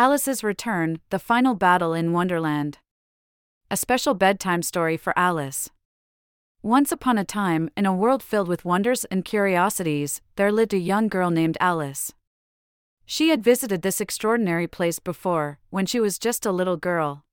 Alice's Return The Final Battle in Wonderland. A special bedtime story for Alice. Once upon a time, in a world filled with wonders and curiosities, there lived a young girl named Alice. She had visited this extraordinary place before, when she was just a little girl.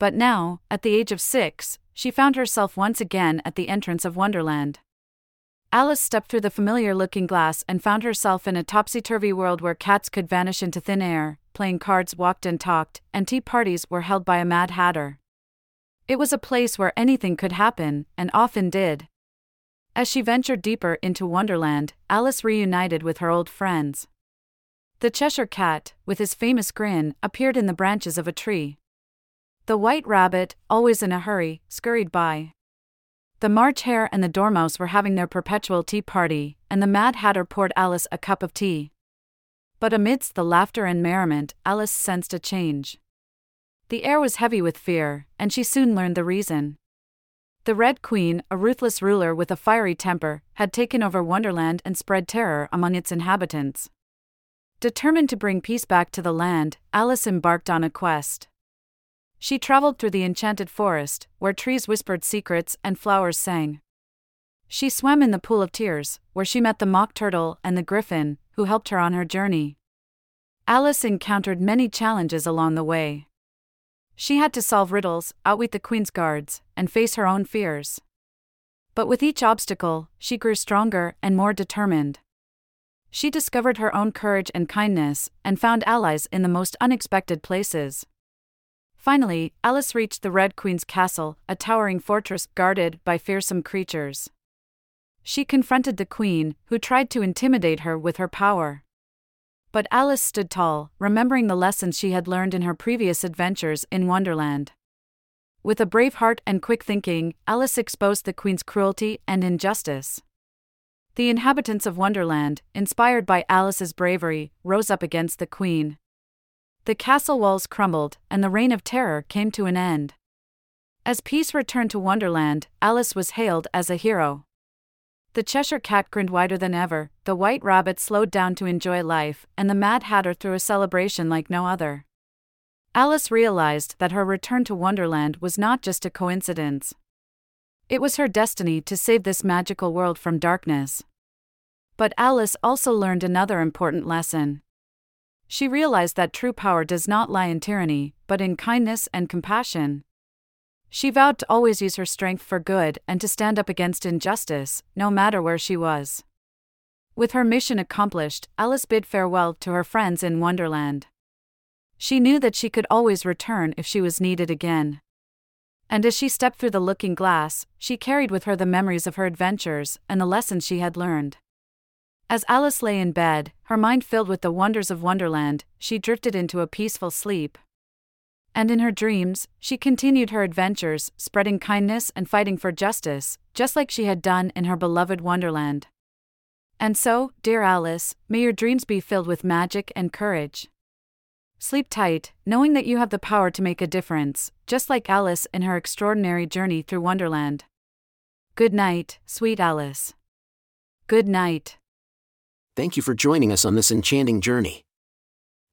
But now, at the age of six, she found herself once again at the entrance of Wonderland. Alice stepped through the familiar looking glass and found herself in a topsy turvy world where cats could vanish into thin air, playing cards walked and talked, and tea parties were held by a Mad Hatter. It was a place where anything could happen, and often did. As she ventured deeper into Wonderland, Alice reunited with her old friends. The Cheshire Cat, with his famous grin, appeared in the branches of a tree. The White Rabbit, always in a hurry, scurried by. The March Hare and the Dormouse were having their perpetual tea party, and the Mad Hatter poured Alice a cup of tea. But amidst the laughter and merriment, Alice sensed a change. The air was heavy with fear, and she soon learned the reason. The Red Queen, a ruthless ruler with a fiery temper, had taken over Wonderland and spread terror among its inhabitants. Determined to bring peace back to the land, Alice embarked on a quest. She traveled through the enchanted forest, where trees whispered secrets and flowers sang. She swam in the pool of tears, where she met the mock turtle and the griffin, who helped her on her journey. Alice encountered many challenges along the way. She had to solve riddles, outwit the queen's guards, and face her own fears. But with each obstacle, she grew stronger and more determined. She discovered her own courage and kindness, and found allies in the most unexpected places. Finally, Alice reached the Red Queen's castle, a towering fortress guarded by fearsome creatures. She confronted the Queen, who tried to intimidate her with her power. But Alice stood tall, remembering the lessons she had learned in her previous adventures in Wonderland. With a brave heart and quick thinking, Alice exposed the Queen's cruelty and injustice. The inhabitants of Wonderland, inspired by Alice's bravery, rose up against the Queen. The castle walls crumbled, and the reign of terror came to an end. As peace returned to Wonderland, Alice was hailed as a hero. The Cheshire Cat grinned wider than ever, the White Rabbit slowed down to enjoy life, and the Mad Hatter threw a celebration like no other. Alice realized that her return to Wonderland was not just a coincidence. It was her destiny to save this magical world from darkness. But Alice also learned another important lesson. She realized that true power does not lie in tyranny, but in kindness and compassion. She vowed to always use her strength for good and to stand up against injustice, no matter where she was. With her mission accomplished, Alice bid farewell to her friends in Wonderland. She knew that she could always return if she was needed again. And as she stepped through the looking glass, she carried with her the memories of her adventures and the lessons she had learned. As Alice lay in bed, her mind filled with the wonders of Wonderland, she drifted into a peaceful sleep. And in her dreams, she continued her adventures, spreading kindness and fighting for justice, just like she had done in her beloved Wonderland. And so, dear Alice, may your dreams be filled with magic and courage. Sleep tight, knowing that you have the power to make a difference, just like Alice in her extraordinary journey through Wonderland. Good night, sweet Alice. Good night. Thank you for joining us on this enchanting journey.